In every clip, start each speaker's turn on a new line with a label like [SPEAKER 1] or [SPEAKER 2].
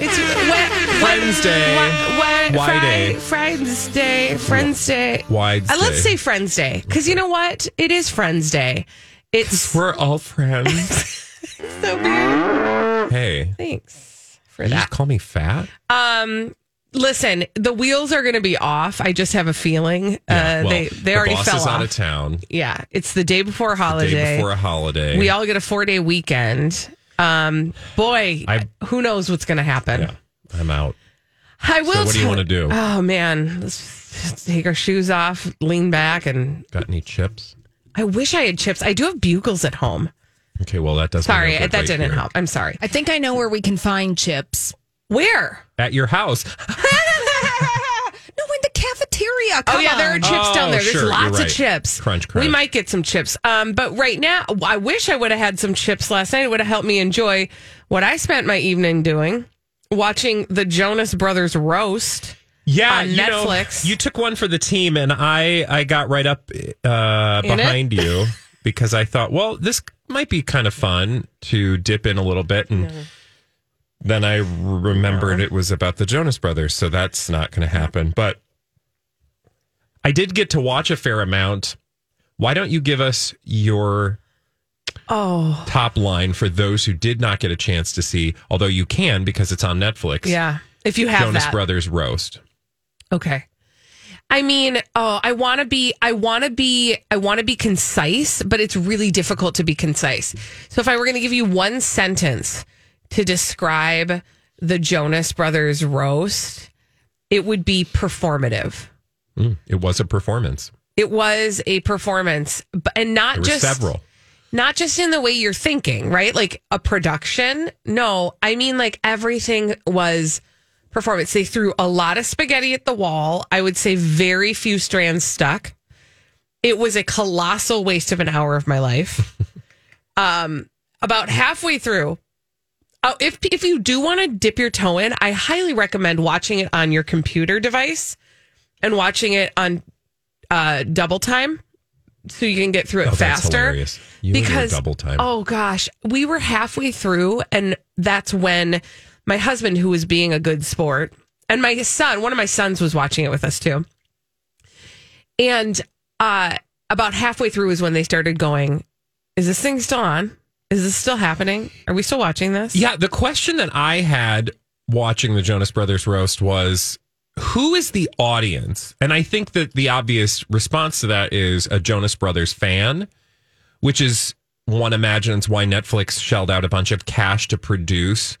[SPEAKER 1] It's we-
[SPEAKER 2] Wednesday.
[SPEAKER 1] What?
[SPEAKER 2] Why day?
[SPEAKER 1] Friends Day. Friends Day.
[SPEAKER 2] Wide
[SPEAKER 1] Uh, let's say Friends Day. Because you know what? It is Friends Day. It's
[SPEAKER 2] We're all friends.
[SPEAKER 1] so weird.
[SPEAKER 2] hey,
[SPEAKER 1] Thanks for
[SPEAKER 2] you
[SPEAKER 1] that.
[SPEAKER 2] just call me fat?
[SPEAKER 1] Um, listen, the wheels are going to be off. I just have a feeling.
[SPEAKER 2] Yeah,
[SPEAKER 1] uh,
[SPEAKER 2] well,
[SPEAKER 1] they they
[SPEAKER 2] the
[SPEAKER 1] already
[SPEAKER 2] boss
[SPEAKER 1] fell
[SPEAKER 2] is
[SPEAKER 1] off.
[SPEAKER 2] out of town.
[SPEAKER 1] Yeah, it's the day before a holiday.
[SPEAKER 2] Day before a holiday.
[SPEAKER 1] we all get a four day weekend. Um, boy,
[SPEAKER 2] I-
[SPEAKER 1] who knows what's going to happen?
[SPEAKER 2] Yeah, I'm out.
[SPEAKER 1] I will.
[SPEAKER 2] So what do you
[SPEAKER 1] tell-
[SPEAKER 2] want to do?
[SPEAKER 1] Oh man, let's take our shoes off, lean back, and
[SPEAKER 2] Got any chips?
[SPEAKER 1] I wish I had chips. I do have bugles at home.
[SPEAKER 2] Okay, well that doesn't.
[SPEAKER 1] Sorry, that
[SPEAKER 2] right
[SPEAKER 1] didn't
[SPEAKER 2] here.
[SPEAKER 1] help. I'm sorry.
[SPEAKER 3] I think I know where we can find chips.
[SPEAKER 1] Where?
[SPEAKER 2] At your house.
[SPEAKER 3] No, in the cafeteria. Come
[SPEAKER 1] oh yeah, there are chips
[SPEAKER 2] Oh,
[SPEAKER 1] down there. There's
[SPEAKER 2] sure,
[SPEAKER 1] lots
[SPEAKER 2] right.
[SPEAKER 1] of chips.
[SPEAKER 2] Crunch, crunch.
[SPEAKER 1] We might get some chips. Um, but right now, I wish I would have had some chips last night. It would have helped me enjoy what I spent my evening doing, watching the Jonas Brothers roast.
[SPEAKER 2] Yeah,
[SPEAKER 1] on
[SPEAKER 2] you know,
[SPEAKER 1] Netflix.
[SPEAKER 2] you took one for the team, and I I got right up uh, behind you because I thought, well, this might be kind of fun to dip in a little bit, and then I remembered it was about the Jonas Brothers, so that's not going to happen. But I did get to watch a fair amount. Why don't you give us your
[SPEAKER 1] Oh
[SPEAKER 2] top line for those who did not get a chance to see? Although you can because it's on Netflix.
[SPEAKER 1] yeah, if you have
[SPEAKER 2] Jonas
[SPEAKER 1] that.
[SPEAKER 2] Brothers roast.
[SPEAKER 1] Okay. I mean, oh, I want to be, I want to be, I want to be concise, but it's really difficult to be concise. So if I were going to give you one sentence to describe the Jonas Brothers roast, it would be performative.
[SPEAKER 2] Mm, it was a performance.
[SPEAKER 1] It was a performance, and not just
[SPEAKER 2] several.
[SPEAKER 1] not just in the way you're thinking, right? Like a production. No, I mean like everything was performance. They threw a lot of spaghetti at the wall. I would say very few strands stuck. It was a colossal waste of an hour of my life. um, about halfway through, oh, if if you do want to dip your toe in, I highly recommend watching it on your computer device and watching it on uh, double time so you can get through it
[SPEAKER 2] Oh, that's
[SPEAKER 1] faster
[SPEAKER 2] hilarious. You
[SPEAKER 1] because
[SPEAKER 2] double time.
[SPEAKER 1] Oh gosh, we were halfway through, and that's when my husband, who was being a good sport, and my son, one of my sons, was watching it with us too. And uh, about halfway through is when they started going, "Is this thing still on? Is this still happening? Are we still watching this?"
[SPEAKER 2] Yeah, the question that I had watching the Jonas Brothers roast was who is the audience? And I think that the obvious response to that is a Jonas Brothers fan, which is one imagines why Netflix shelled out a bunch of cash to produce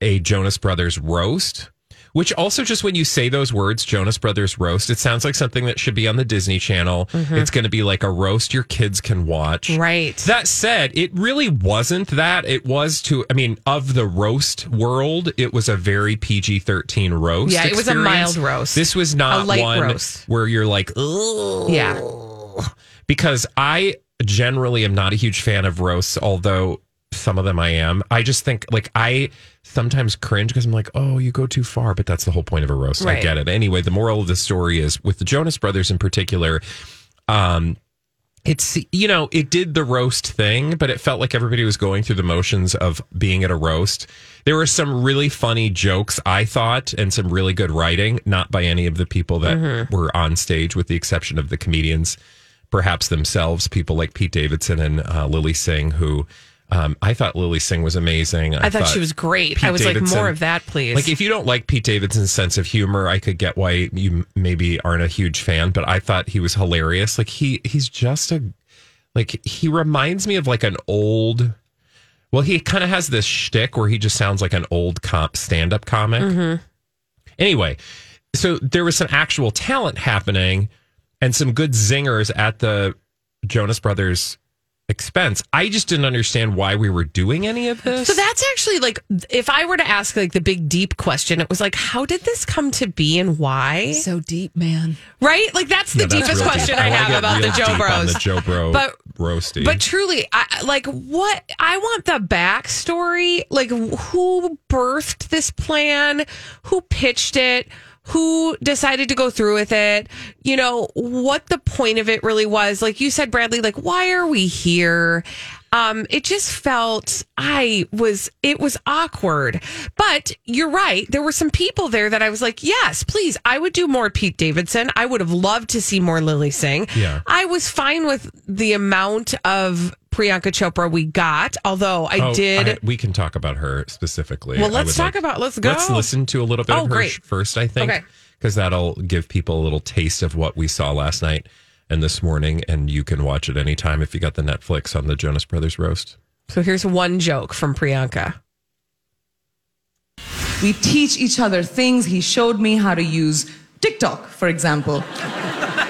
[SPEAKER 2] a Jonas Brothers roast. Which also, just when you say those words, Jonas Brothers roast, it sounds like something that should be on the Disney Channel. Mm-hmm. It's going to be like a roast your kids can watch.
[SPEAKER 1] Right.
[SPEAKER 2] That said, it really wasn't that. It was to, I mean, of the roast world, it was a very PG 13 roast.
[SPEAKER 1] Yeah, it was a mild roast.
[SPEAKER 2] This was not one
[SPEAKER 1] roast.
[SPEAKER 2] where you're like, oh.
[SPEAKER 1] Yeah.
[SPEAKER 2] Because I generally am not a huge fan of roasts, although some of them I am. I just think, like, I sometimes cringe because I'm like, oh, you go too far, but that's the whole point of a roast. I get it. Anyway, the moral of the story is with the Jonas Brothers in particular, um, it's you know it did the roast thing but it felt like everybody was going through the motions of being at a roast there were some really funny jokes i thought and some really good writing not by any of the people that were on stage with the exception of the comedians perhaps themselves people like pete davidson and uh, lilly singh who Um, I thought Lilly Singh was amazing.
[SPEAKER 1] I, thought, she was great.
[SPEAKER 2] Pete
[SPEAKER 1] I was like, more of that, please.
[SPEAKER 2] Like, if you don't like Pete Davidson's sense of humor, I could get why you maybe aren't a huge fan. But I thought he was hilarious. Like he he's just a like he reminds me of like an old. Well, he kind of has this shtick where he just sounds like an old comp stand up comic. Anyway, so there was some actual talent happening and some good zingers at the Jonas Brothers expense. I just didn't understand why we were doing any of this.
[SPEAKER 1] So that's actually like, if I were to ask like the big deep question, it was like, how did this come to be and why?
[SPEAKER 3] So deep, man.
[SPEAKER 1] Right? Like that's the
[SPEAKER 2] No, that's
[SPEAKER 1] deepest
[SPEAKER 2] real
[SPEAKER 1] question
[SPEAKER 2] deep.
[SPEAKER 1] I
[SPEAKER 2] wanna
[SPEAKER 1] have about the Joe Bros.
[SPEAKER 2] the Joe Bro
[SPEAKER 1] But-
[SPEAKER 2] roasty.
[SPEAKER 1] But truly, I like what I want the backstory. Like who birthed this plan? Who pitched it? Who decided to go through with it? You know, what the point of it really was. Like you said, Bradley, like, why are we here? Um, it just felt I was it was awkward. But you're right. There were some people there that I was like, yes, please, I would do more Pete Davidson. I would have loved to see more Lilly Singh.
[SPEAKER 2] Yeah.
[SPEAKER 1] I was fine with the amount of Priyanka Chopra we got, although I
[SPEAKER 2] Oh,
[SPEAKER 1] did.
[SPEAKER 2] I- we can talk about her specifically.
[SPEAKER 1] Well, let's talk
[SPEAKER 2] like-
[SPEAKER 1] about- let's go.
[SPEAKER 2] Let's listen to a little bit
[SPEAKER 1] Oh,
[SPEAKER 2] of her
[SPEAKER 1] great.
[SPEAKER 2] first, I think,
[SPEAKER 1] Okay.
[SPEAKER 2] because that'll give people a little taste of what we saw last night and this morning. And you can watch it anytime if you got the Netflix on the Jonas Brothers roast.
[SPEAKER 1] so here's one joke from Priyanka.
[SPEAKER 4] We teach each other things. He showed me how to use TikTok, for example.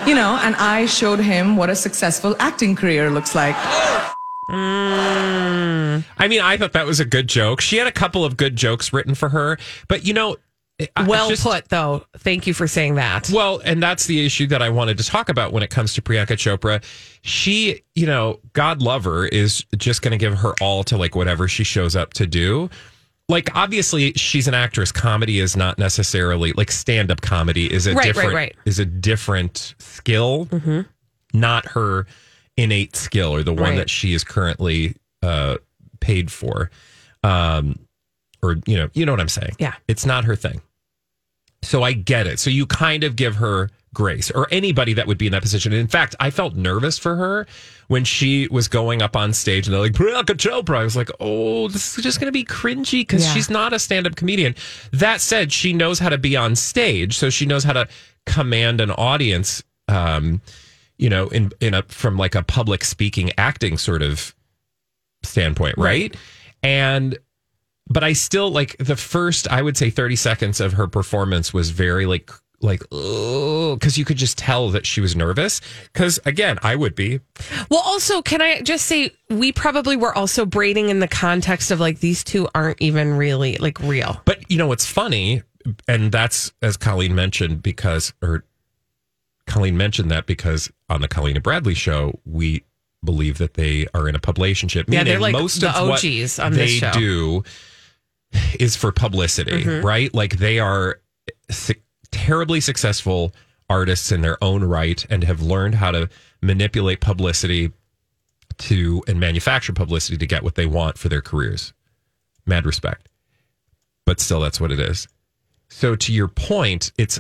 [SPEAKER 4] You know, and I showed him what a successful acting career looks like. Mm.
[SPEAKER 2] I mean, I thought that was a good joke. She had a couple of good jokes written for her, but you know, I-
[SPEAKER 1] Well
[SPEAKER 2] just-
[SPEAKER 1] put, though. Thank you for saying that.
[SPEAKER 2] Well, and that's the issue that I wanted to talk about when it comes to Priyanka Chopra. She, you know, God love her, is just going to give her all to like whatever she shows up to do. Like, obviously, she's an actress. Comedy is not necessarily like stand up comedy is a
[SPEAKER 1] Right, right,
[SPEAKER 2] different
[SPEAKER 1] right.
[SPEAKER 2] is a different skill, not her innate skill or the one
[SPEAKER 1] Right.
[SPEAKER 2] that she is currently uh, paid for. Um, or you know, you know what I'm saying?
[SPEAKER 1] Yeah.
[SPEAKER 2] it's not her thing. So I get it. So you kind of give her grace or anybody that would be in that position. In fact, I felt nervous for her when she was going up on stage and they're like, Priyanka Chopra. I was like, oh, this is just going to be cringy because
[SPEAKER 1] Yeah.
[SPEAKER 2] she's not a stand up comedian. That said, she knows how to be on stage. So she knows how to command an audience, um, you know, in, in a, from like a public speaking acting sort of standpoint. Right. And, but I still like the first, I would say 30 seconds of her performance was very like, like, oh, because you could just tell that she was nervous. Because again, I would be.
[SPEAKER 1] Well, also, can I just say we probably were also braiding in the context of like these two aren't even really like real.
[SPEAKER 2] But you know what's funny, and that's as Colleen mentioned because, or Colleen mentioned that because on the Colleen and Bradley show, we believe that they are in a publicationship.
[SPEAKER 1] Yeah, they're like
[SPEAKER 2] most
[SPEAKER 1] the
[SPEAKER 2] of what
[SPEAKER 1] OGs on
[SPEAKER 2] they
[SPEAKER 1] this show.
[SPEAKER 2] do is for publicity,
[SPEAKER 1] Mm-hmm.
[SPEAKER 2] right? Like they are su- terribly successful artists in their own right and have learned how to manipulate publicity to and manufacture publicity to get what they want for their careers. Mad respect. But still that's what it is. So to your point, it's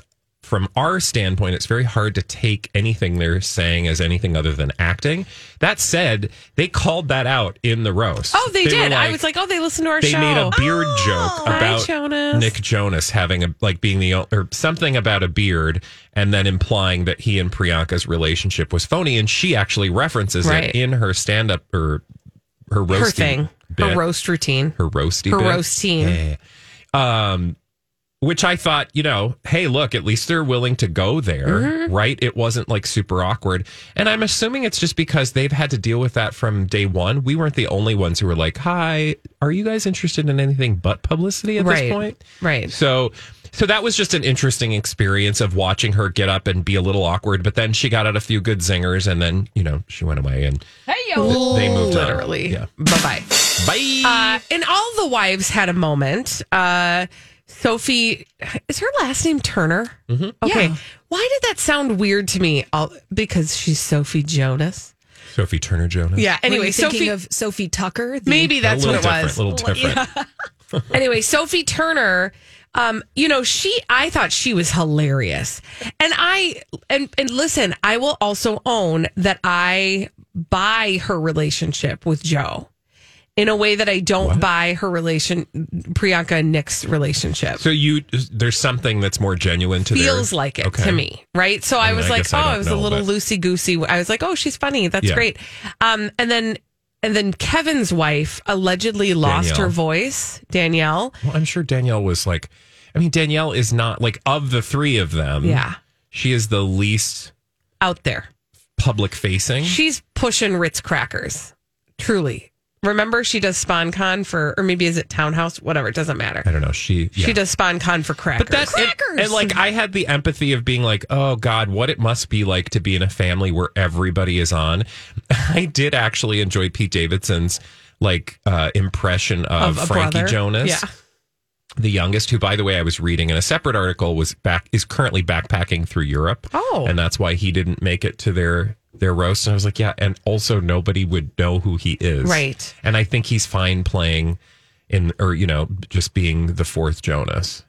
[SPEAKER 2] from our standpoint, it's very hard to take anything they're saying as anything other than acting. That said, they called that out in the roast.
[SPEAKER 1] Oh, they,
[SPEAKER 2] were
[SPEAKER 1] did. I was like, oh, they listened to our
[SPEAKER 2] they
[SPEAKER 1] show.
[SPEAKER 2] They made a beard
[SPEAKER 1] Oh,
[SPEAKER 2] joke
[SPEAKER 1] hi,
[SPEAKER 2] about
[SPEAKER 1] Jonas.
[SPEAKER 2] Nick Jonas having a like being the or something about a beard, and then implying that he and Priyanka's relationship was phony, and she actually references
[SPEAKER 1] Right.
[SPEAKER 2] it in her stand up or her
[SPEAKER 1] her thing,
[SPEAKER 2] bit,
[SPEAKER 1] her roast routine,
[SPEAKER 2] her roasty
[SPEAKER 1] her
[SPEAKER 2] bit.
[SPEAKER 1] roast team.
[SPEAKER 2] Yeah. Um, which I thought, you know, hey, look, at least they're willing to go there,
[SPEAKER 1] Mm-hmm.
[SPEAKER 2] right? It wasn't like super awkward. And I'm assuming it's just because they've had to deal with that from day one. We weren't the only ones who were like, hi, are you guys interested in anything but publicity at
[SPEAKER 1] Right.
[SPEAKER 2] this point?
[SPEAKER 1] Right.
[SPEAKER 2] So, so that was just an interesting experience of watching her get up and be a little awkward, but then she got out a few good zingers and then, you know, she went away and
[SPEAKER 1] Hey, yo.
[SPEAKER 2] they moved on.
[SPEAKER 1] Literally.
[SPEAKER 2] Yeah.
[SPEAKER 1] Bye bye.
[SPEAKER 2] bye.
[SPEAKER 1] Uh, and all the wives had a moment. Uh, Sophie, is her last name Turner? Mm-hmm. Okay.
[SPEAKER 3] Yeah.
[SPEAKER 1] Why did that sound weird to me? All, because she's Sophie Jonas.
[SPEAKER 2] Sophie Turner Jonas.
[SPEAKER 1] Yeah.
[SPEAKER 3] Anyway,
[SPEAKER 1] Anyway,
[SPEAKER 3] thinking
[SPEAKER 1] Sophie.
[SPEAKER 3] of Sophie Tucker. the-
[SPEAKER 1] maybe that's
[SPEAKER 2] a
[SPEAKER 1] what it was.
[SPEAKER 2] A little different.
[SPEAKER 1] anyway, Sophie Turner, um, you know, she I thought she was hilarious. And I and and listen, I will also own that I buy her relationship with Joe. In a way that I don't buy her relation, Priyanka and Nick's relationship.
[SPEAKER 2] So you, there's something that's more genuine to their-
[SPEAKER 1] feels like it
[SPEAKER 2] Okay.
[SPEAKER 1] to me, right? So I,
[SPEAKER 2] mean,
[SPEAKER 1] was
[SPEAKER 2] I
[SPEAKER 1] like,
[SPEAKER 2] I
[SPEAKER 1] oh,
[SPEAKER 2] don't
[SPEAKER 1] I was a little
[SPEAKER 2] but-
[SPEAKER 1] loosey goosey. I was like, oh, she's funny. That's
[SPEAKER 2] Yeah.
[SPEAKER 1] great. Um, and then and then Kevin's wife allegedly lost
[SPEAKER 2] Danielle.
[SPEAKER 1] her voice, Danielle.
[SPEAKER 2] Well, I'm sure Danielle was like, I mean, Danielle is not like of the three of them.
[SPEAKER 1] Yeah.
[SPEAKER 2] she is the least
[SPEAKER 1] Out there,
[SPEAKER 2] public facing.
[SPEAKER 1] she's pushing Ritz crackers. Truly, remember she does sponcon for, or maybe is it Townhouse? Whatever, it doesn't matter.
[SPEAKER 2] I don't know. She yeah.
[SPEAKER 1] She does sponcon for crackers.
[SPEAKER 2] But that and, and like I had the empathy of being like, oh God, what it must be like to be in a family where everybody is on. I did actually enjoy Pete Davidson's like uh impression of,
[SPEAKER 1] Of
[SPEAKER 2] Frankie
[SPEAKER 1] brother.
[SPEAKER 2] Jonas.
[SPEAKER 1] Yeah.
[SPEAKER 2] The youngest, who by the way I was reading in a separate article was back is currently backpacking through Europe.
[SPEAKER 1] Oh.
[SPEAKER 2] And that's why he didn't make it to their their roast. And I was like, yeah, and also nobody would know who he is.
[SPEAKER 1] Right.
[SPEAKER 2] And I think he's fine playing in or, you know, just being the fourth Jonas.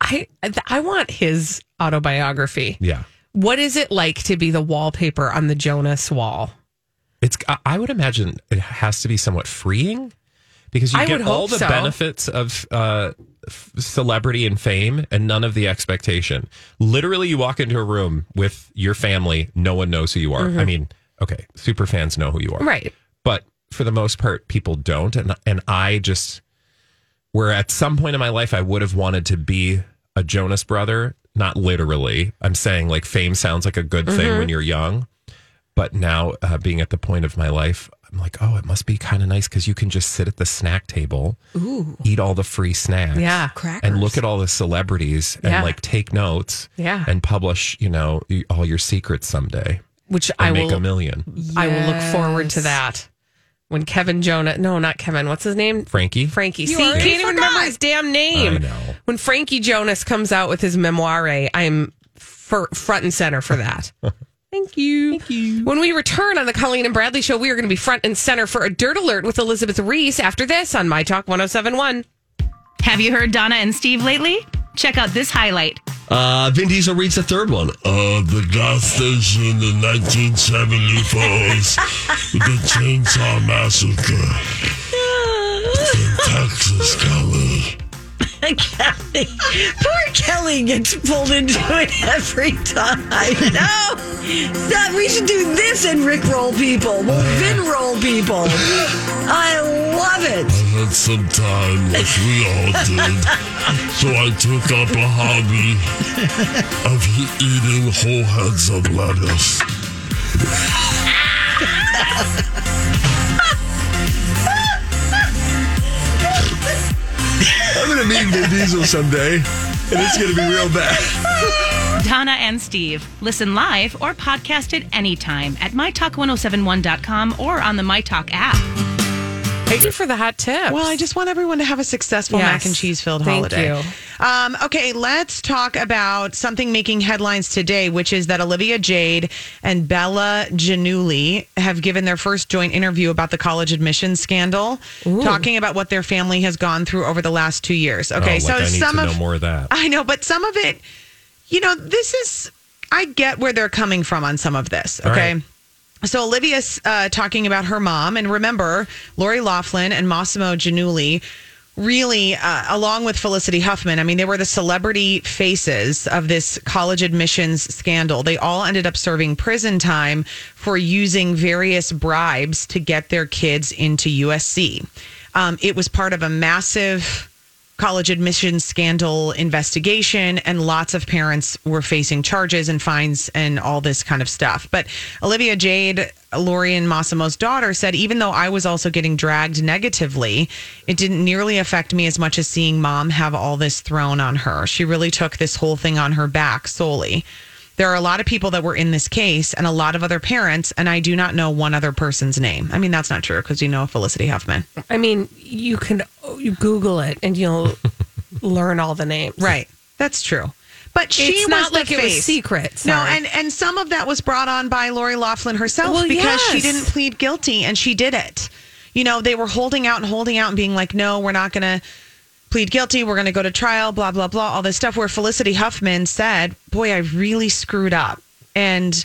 [SPEAKER 1] I I want his autobiography.
[SPEAKER 2] Yeah.
[SPEAKER 1] What is it like to be the wallpaper on the Jonas wall?
[SPEAKER 2] It's. I- I would imagine it has to be somewhat freeing because you
[SPEAKER 1] I
[SPEAKER 2] get all the
[SPEAKER 1] so.
[SPEAKER 2] benefits of uh, celebrity and fame, and none of the expectation. Literally, you walk into a room with your family, no one knows who you are. I mean, okay, super fans know who you are,
[SPEAKER 1] Mm-hmm. Right.
[SPEAKER 2] But for the most part, people don't, and and I just where at some point in my life I would have wanted to be a Jonas brother, not literally. I'm saying like fame sounds like a good thing
[SPEAKER 1] Mm-hmm.
[SPEAKER 2] when you're young, but now uh, being at the point of my life, I'm like, oh, it must be kind of nice because you can just sit at the snack table, eat all the free snacks,
[SPEAKER 1] Yeah. crackers.
[SPEAKER 2] and look at all the celebrities and
[SPEAKER 1] Yeah.
[SPEAKER 2] like take notes,
[SPEAKER 1] Yeah.
[SPEAKER 2] and publish, you know, all your secrets someday
[SPEAKER 1] Which
[SPEAKER 2] and
[SPEAKER 1] I
[SPEAKER 2] make a
[SPEAKER 1] will
[SPEAKER 2] million.
[SPEAKER 1] I will look forward to that. When Kevin Jonah, no, not Kevin. What's his name?
[SPEAKER 2] Frankie,
[SPEAKER 1] Frankie.
[SPEAKER 3] You
[SPEAKER 1] See,
[SPEAKER 3] already
[SPEAKER 1] can't even remember his damn name.
[SPEAKER 2] I know.
[SPEAKER 1] When Frankie Jonas comes out with his memoire, I'm for, front and center for that. Thank you. Thank you. When we return on the Colleen and Bradley show, we are going to be front and center for a dirt alert with Elizabeth Reese after this on My Talk 1071.
[SPEAKER 5] Have you heard Donna and Steve lately? Check out this highlight.
[SPEAKER 6] Uh, Vin Diesel reads the third one. Uh, the gas station in 1974's the Chainsaw Massacre in Texas, Kelly.
[SPEAKER 3] Kelly. Poor Kelly gets pulled into it every time. No, stop. We should do this and Rickroll people. We'll Vinroll people. I love it.
[SPEAKER 6] I had some time, like we all did, so I took up a hobby of eating whole heads of lettuce. I'm gonna meet Vin Diesel someday, and it's gonna be real bad.
[SPEAKER 5] Donna and Steve. Listen live or podcast it anytime at mytalk1071.com or on the MyTalk app.
[SPEAKER 1] Thank you for the hot tip.
[SPEAKER 7] Well, I just want everyone to have a successful
[SPEAKER 1] Yes.
[SPEAKER 7] mac and cheese filled
[SPEAKER 1] Thank
[SPEAKER 7] holiday.
[SPEAKER 1] you.
[SPEAKER 7] Um, okay, let's talk about something making headlines today, which is that Olivia Jade and Bella Giannulli have given their first joint interview about the college admissions scandal, talking about what their family has gone through over the last two years. Okay,
[SPEAKER 2] oh,
[SPEAKER 7] so
[SPEAKER 2] like I need
[SPEAKER 7] some
[SPEAKER 2] to
[SPEAKER 7] of
[SPEAKER 2] know more of that.
[SPEAKER 7] I know, but some of it, you know, this is, I get where they're coming from on some of this. Okay.
[SPEAKER 2] right.
[SPEAKER 7] So Olivia's uh, talking about her mom, and remember, Lori Loughlin and Mossimo Giannulli really, uh, along with Felicity Huffman, I mean, they were the celebrity faces of this college admissions scandal. They all ended up serving prison time for using various bribes to get their kids into USC. Um, it was part of a massive college admissions scandal investigation, and lots of parents were facing charges and fines and all this kind of stuff. But Olivia Jade, Lori and Mossimo's daughter, said even though I was also getting dragged negatively, it didn't nearly affect me as much as seeing mom have all this thrown on her. She really took this whole thing on her back solely. There are a lot of people that were in this case and a lot of other parents, and I do not know one other person's name. I mean, that's not true because you know Felicity Huffman.
[SPEAKER 1] I mean, you can you Google it and you'll learn all the names.
[SPEAKER 7] Right. That's true. But she
[SPEAKER 1] It's
[SPEAKER 7] was
[SPEAKER 1] not
[SPEAKER 7] the
[SPEAKER 1] like it was
[SPEAKER 7] face.
[SPEAKER 1] secret,
[SPEAKER 7] No, and and some of that was brought on by Lori Loughlin herself
[SPEAKER 1] Well,
[SPEAKER 7] because she didn't plead guilty and she did it. You know, they were holding out and holding out and being like, "No, we're not going to plead guilty. We're going to go to trial, blah blah blah, all this stuff where Felicity Huffman said, "Boy, I really screwed up." And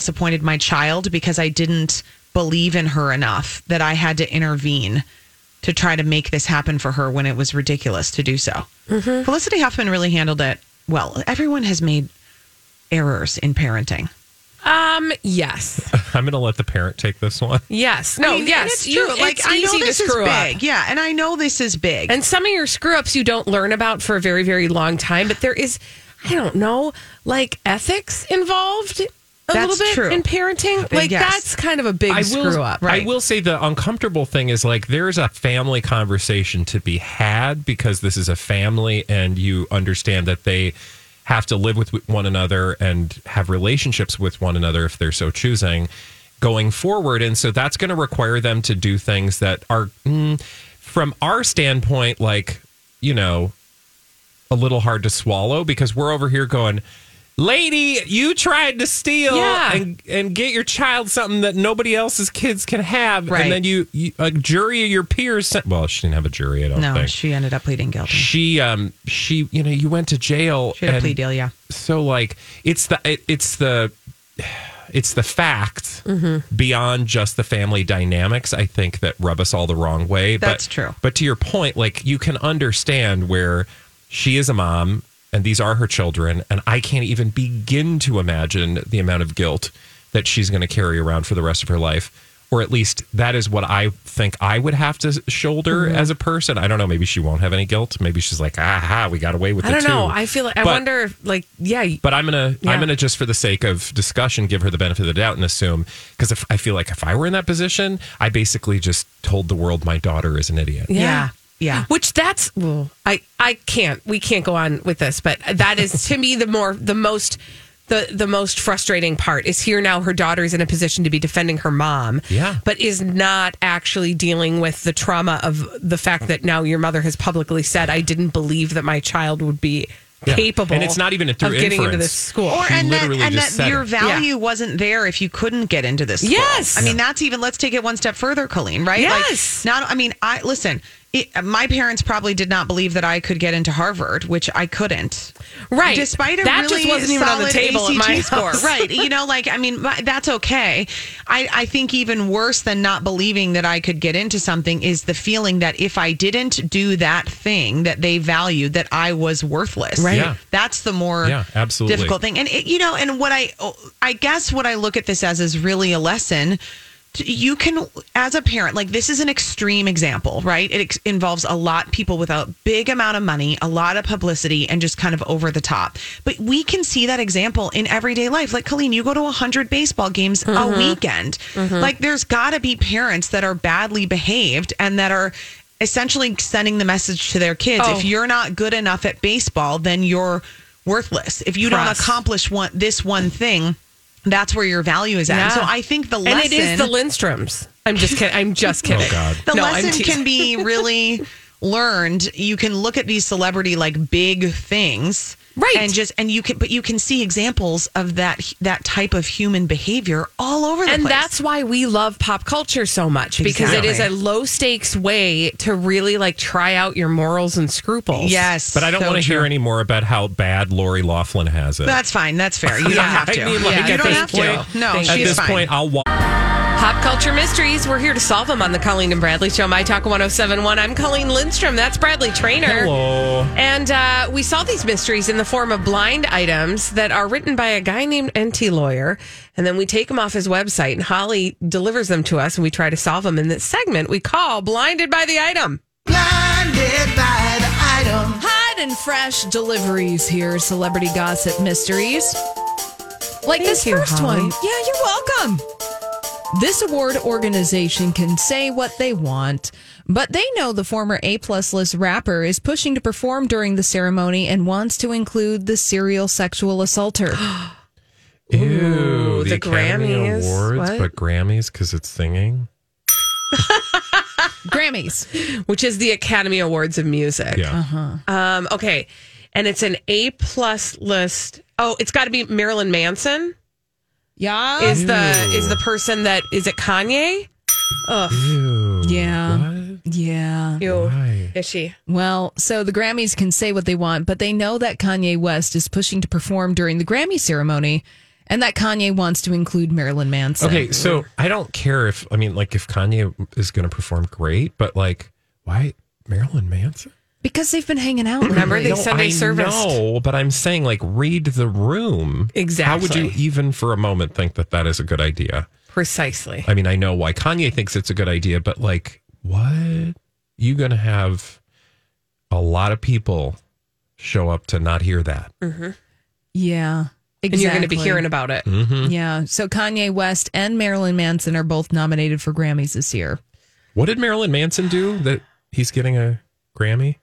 [SPEAKER 7] Disappointed my child because I didn't believe in her enough that I had to intervene to try to make this happen for her when it was ridiculous to do so. Felicity Huffman really handled it well. Everyone has made errors in parenting.
[SPEAKER 1] Um, yes.
[SPEAKER 2] I'm going to let the parent take this one.
[SPEAKER 1] Yes. No,
[SPEAKER 7] I mean,
[SPEAKER 1] yes.
[SPEAKER 7] it's
[SPEAKER 1] you-
[SPEAKER 7] true. Like
[SPEAKER 1] it's
[SPEAKER 7] I know
[SPEAKER 1] easy to
[SPEAKER 7] this is
[SPEAKER 1] screw up.
[SPEAKER 7] big. Yeah, and I know this is big.
[SPEAKER 1] And some of your screw ups you don't learn about for a very, very long time, but there is, I don't know, like ethics involved a
[SPEAKER 7] That's
[SPEAKER 1] little bit
[SPEAKER 7] true.
[SPEAKER 1] in parenting. Like
[SPEAKER 7] Yes.
[SPEAKER 1] that's kind of a big
[SPEAKER 2] I
[SPEAKER 1] screw
[SPEAKER 2] will,
[SPEAKER 1] up.
[SPEAKER 2] I will say the uncomfortable thing is like there's a family conversation to be had because this is a family and you understand that they have to live with one another and have relationships with one another if they're so choosing going forward. And so that's going to require them to do things that are, mm, from our standpoint, like, you know, a little hard to swallow because we're over here going, Lady, you tried to steal
[SPEAKER 1] Yeah.
[SPEAKER 2] and and get your child something that nobody else's kids can have,
[SPEAKER 7] Right.
[SPEAKER 2] and then you, you a jury of your peers. Sent, well, she didn't have a jury. I don't
[SPEAKER 7] no,
[SPEAKER 2] think
[SPEAKER 7] she ended up pleading guilty.
[SPEAKER 2] she um she you know you went to jail.
[SPEAKER 7] She had a plea deal, yeah.
[SPEAKER 2] So like it's the it, it's the it's the fact
[SPEAKER 7] Mm-hmm.
[SPEAKER 2] beyond just the family dynamics. I think that rub us all the wrong way.
[SPEAKER 7] That's
[SPEAKER 2] but,
[SPEAKER 7] true.
[SPEAKER 2] But to your point, like you can understand where she is a mom and these are her children, and I can't even begin to imagine the amount of guilt that she's going to carry around for the rest of her life. Or at least that is what I think I would have to shoulder
[SPEAKER 7] Mm-hmm.
[SPEAKER 2] as a person. I don't know. Maybe she won't have any guilt. Maybe she's like, aha, we got away with it.
[SPEAKER 1] I
[SPEAKER 2] it
[SPEAKER 1] don't
[SPEAKER 2] too.
[SPEAKER 1] know. I feel like I wonder if like yeah,
[SPEAKER 2] but I'm gonna
[SPEAKER 1] Yeah.
[SPEAKER 2] I'm gonna just for the sake of discussion give her the benefit of the doubt and assume because if I feel like if I were in that position, I basically just told the world my daughter is an idiot.
[SPEAKER 1] yeah.
[SPEAKER 7] Yeah.
[SPEAKER 1] Which that's well, I I can't we can't go on with this, but that is to me the more the most the the most frustrating part is here now her daughter is in a position to be defending her mom.
[SPEAKER 2] Yeah.
[SPEAKER 1] But is not actually dealing with the trauma of the fact that now your mother has publicly said I didn't believe that my child would be
[SPEAKER 2] Yeah.
[SPEAKER 1] capable
[SPEAKER 2] And it's not even a through
[SPEAKER 1] of getting into
[SPEAKER 2] inference.
[SPEAKER 1] this school.
[SPEAKER 7] Or
[SPEAKER 2] She
[SPEAKER 7] and that,
[SPEAKER 2] literally
[SPEAKER 7] and that your
[SPEAKER 2] it.
[SPEAKER 7] value wasn't there if you couldn't get into this. School.
[SPEAKER 1] Yes.
[SPEAKER 7] I mean that's even. Let's take it one step further, Colleen. Right?
[SPEAKER 1] Yes.
[SPEAKER 7] Like, not. I mean, I listen. It, my parents probably did not believe that I could get into Harvard, which I couldn't.
[SPEAKER 1] Right.
[SPEAKER 7] Despite a
[SPEAKER 1] That
[SPEAKER 7] really
[SPEAKER 1] just wasn't even on the
[SPEAKER 7] solid
[SPEAKER 1] table at
[SPEAKER 7] ACT
[SPEAKER 1] my
[SPEAKER 7] score, right? You know, like I mean, my- that's okay. I I think even worse than not believing that I could get into something is the feeling that if I didn't do that thing that they valued, that I was worthless.
[SPEAKER 1] Right.
[SPEAKER 2] Yeah.
[SPEAKER 7] That's the more
[SPEAKER 2] Yeah, absolutely.
[SPEAKER 7] difficult thing. And it, you know, and what I I guess what I look at this as is really a lesson. You can, as a parent, like this is an extreme example, right? It ex- involves a lot people with a big amount of money, a lot of publicity, and just kind of over the top. But we can see that example in everyday life. Like Colleen, you go to hundred baseball games a mm-hmm. weekend. Mm-hmm. Like there's got to be parents that are badly behaved and that are essentially sending the message to their kids:
[SPEAKER 1] Oh.
[SPEAKER 7] if you're not good enough at baseball, then you're worthless. If you don't accomplish one this one thing, that's where your value is at. And
[SPEAKER 1] Yeah.
[SPEAKER 7] so I think the lesson and
[SPEAKER 1] it is the Lindstroms. I'm just kidding. I'm just kidding.
[SPEAKER 2] Oh God.
[SPEAKER 7] the
[SPEAKER 1] No,
[SPEAKER 7] lesson
[SPEAKER 1] teasing.
[SPEAKER 7] can be really learned. You can look at these celebrity like big things right? And just and you can, but you can see examples of that that type of human behavior all over the place.
[SPEAKER 1] and
[SPEAKER 7] place.
[SPEAKER 1] that's why we love pop culture so much because it is a low stakes way to really like try out your morals and scruples.
[SPEAKER 7] Yes,
[SPEAKER 2] But I don't
[SPEAKER 7] so
[SPEAKER 2] want to hear any more about how bad Lori Loughlin has it.
[SPEAKER 7] That's fine. That's fair. You don't have to.
[SPEAKER 2] I mean, like,
[SPEAKER 7] you don't have
[SPEAKER 2] point-
[SPEAKER 7] to. No,
[SPEAKER 2] At
[SPEAKER 7] she's
[SPEAKER 2] this
[SPEAKER 7] fine.
[SPEAKER 2] point, I'll wa-
[SPEAKER 1] Pop culture mysteries. We're here to solve them on the Colleen and Bradley Show. My Talk 1071. I'm Colleen Lindstrom. That's Bradley Traynor.
[SPEAKER 2] Hello.
[SPEAKER 1] And uh, we saw these mysteries in the form of blind items that are written by a guy named Enty Lawyer. And then we take them off his website, and Holly delivers them to us, and we try to solve them in this segment we call Blinded by the Item.
[SPEAKER 8] Blinded by the item.
[SPEAKER 9] Hot and fresh deliveries here, celebrity gossip mysteries. Like this
[SPEAKER 1] you,
[SPEAKER 9] first
[SPEAKER 1] Holly.
[SPEAKER 9] one. Yeah, you're welcome. This award organization can say what they want, but they know the former A plus list rapper is pushing to perform during the ceremony and wants to include the serial sexual assaulter.
[SPEAKER 2] Ew,
[SPEAKER 1] the
[SPEAKER 2] Academy
[SPEAKER 1] Grammys.
[SPEAKER 2] Awards,
[SPEAKER 1] What?
[SPEAKER 2] but Grammys because it's singing.
[SPEAKER 9] Grammys.
[SPEAKER 1] which is the Academy Awards of Music.
[SPEAKER 2] Yeah.
[SPEAKER 1] Um, okay. And it's an A plus list. Oh, it's got to be Marilyn Manson.
[SPEAKER 9] Yeah.
[SPEAKER 1] Is the is the person that is it Kanye? Ugh.
[SPEAKER 2] Ew.
[SPEAKER 9] Yeah.
[SPEAKER 2] What?
[SPEAKER 9] Yeah.
[SPEAKER 1] Ew.
[SPEAKER 2] Why?
[SPEAKER 1] Is she?
[SPEAKER 9] Well, so the Grammys can say what they want, but they know that Kanye West is pushing to perform during the Grammy ceremony and that Kanye wants to include Marilyn Manson.
[SPEAKER 2] Okay, so I don't care if I mean, like, if Kanye is going to perform, great. But like, why Marilyn Manson?
[SPEAKER 9] Because they've been hanging out.
[SPEAKER 1] Remember
[SPEAKER 9] lately.
[SPEAKER 1] they Sunday
[SPEAKER 2] I
[SPEAKER 1] service.
[SPEAKER 2] No, but I'm saying like, read the room. Exactly. How would you even for a moment think that that is a good idea?
[SPEAKER 1] Precisely.
[SPEAKER 2] I mean, I know why Kanye thinks it's a good idea, but like, what? You going to have a lot of people show up to not hear that?
[SPEAKER 9] Yeah. Exactly.
[SPEAKER 1] And you're going to be hearing about it.
[SPEAKER 2] Mm-hmm.
[SPEAKER 9] Yeah. So Kanye West and Marilyn Manson are both nominated for Grammys this year.
[SPEAKER 2] What did Marilyn Manson do that he's getting a Grammy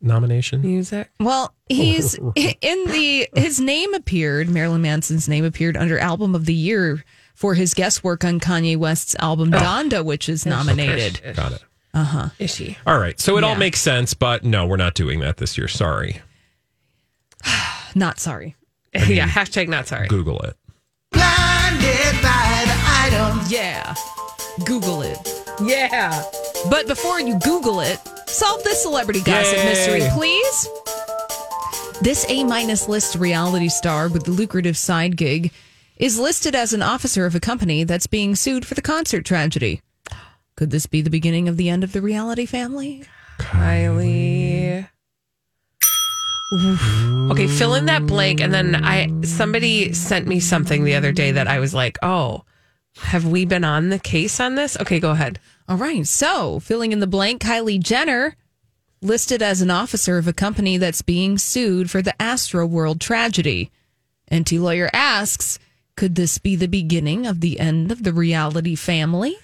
[SPEAKER 2] nomination?
[SPEAKER 1] Music.
[SPEAKER 9] Well, he's in the his name appeared, Marilyn Manson's name appeared under album of the year for his guest work on Kanye West's album Donda, which is nominated.
[SPEAKER 2] Got it.
[SPEAKER 9] Uh-huh.
[SPEAKER 1] Is she?
[SPEAKER 2] All right. So it all makes sense, but no, we're not doing that this year. Sorry.
[SPEAKER 9] Not sorry.
[SPEAKER 1] yeah. Hashtag not sorry.
[SPEAKER 2] Google it.
[SPEAKER 8] Blinded by the item.
[SPEAKER 9] Yeah. Google it.
[SPEAKER 1] Yeah.
[SPEAKER 9] But before you Google it, solve this celebrity gossip
[SPEAKER 2] Yay.
[SPEAKER 9] mystery, please. This A minus list reality star with the lucrative side gig is listed as an officer of a company that's being sued for the concert tragedy. Could this be the beginning of the end of the reality family?
[SPEAKER 1] Kylie. Okay, fill in that blank, and then I somebody sent me something the other day that I was like, oh, have we been on the case on this? Okay, go ahead.
[SPEAKER 9] All right. So, filling in the blank, Kylie Jenner listed as an officer of a company that's being sued for the Astroworld tragedy. Enty lawyer asks, could this be the beginning of the end of the reality family?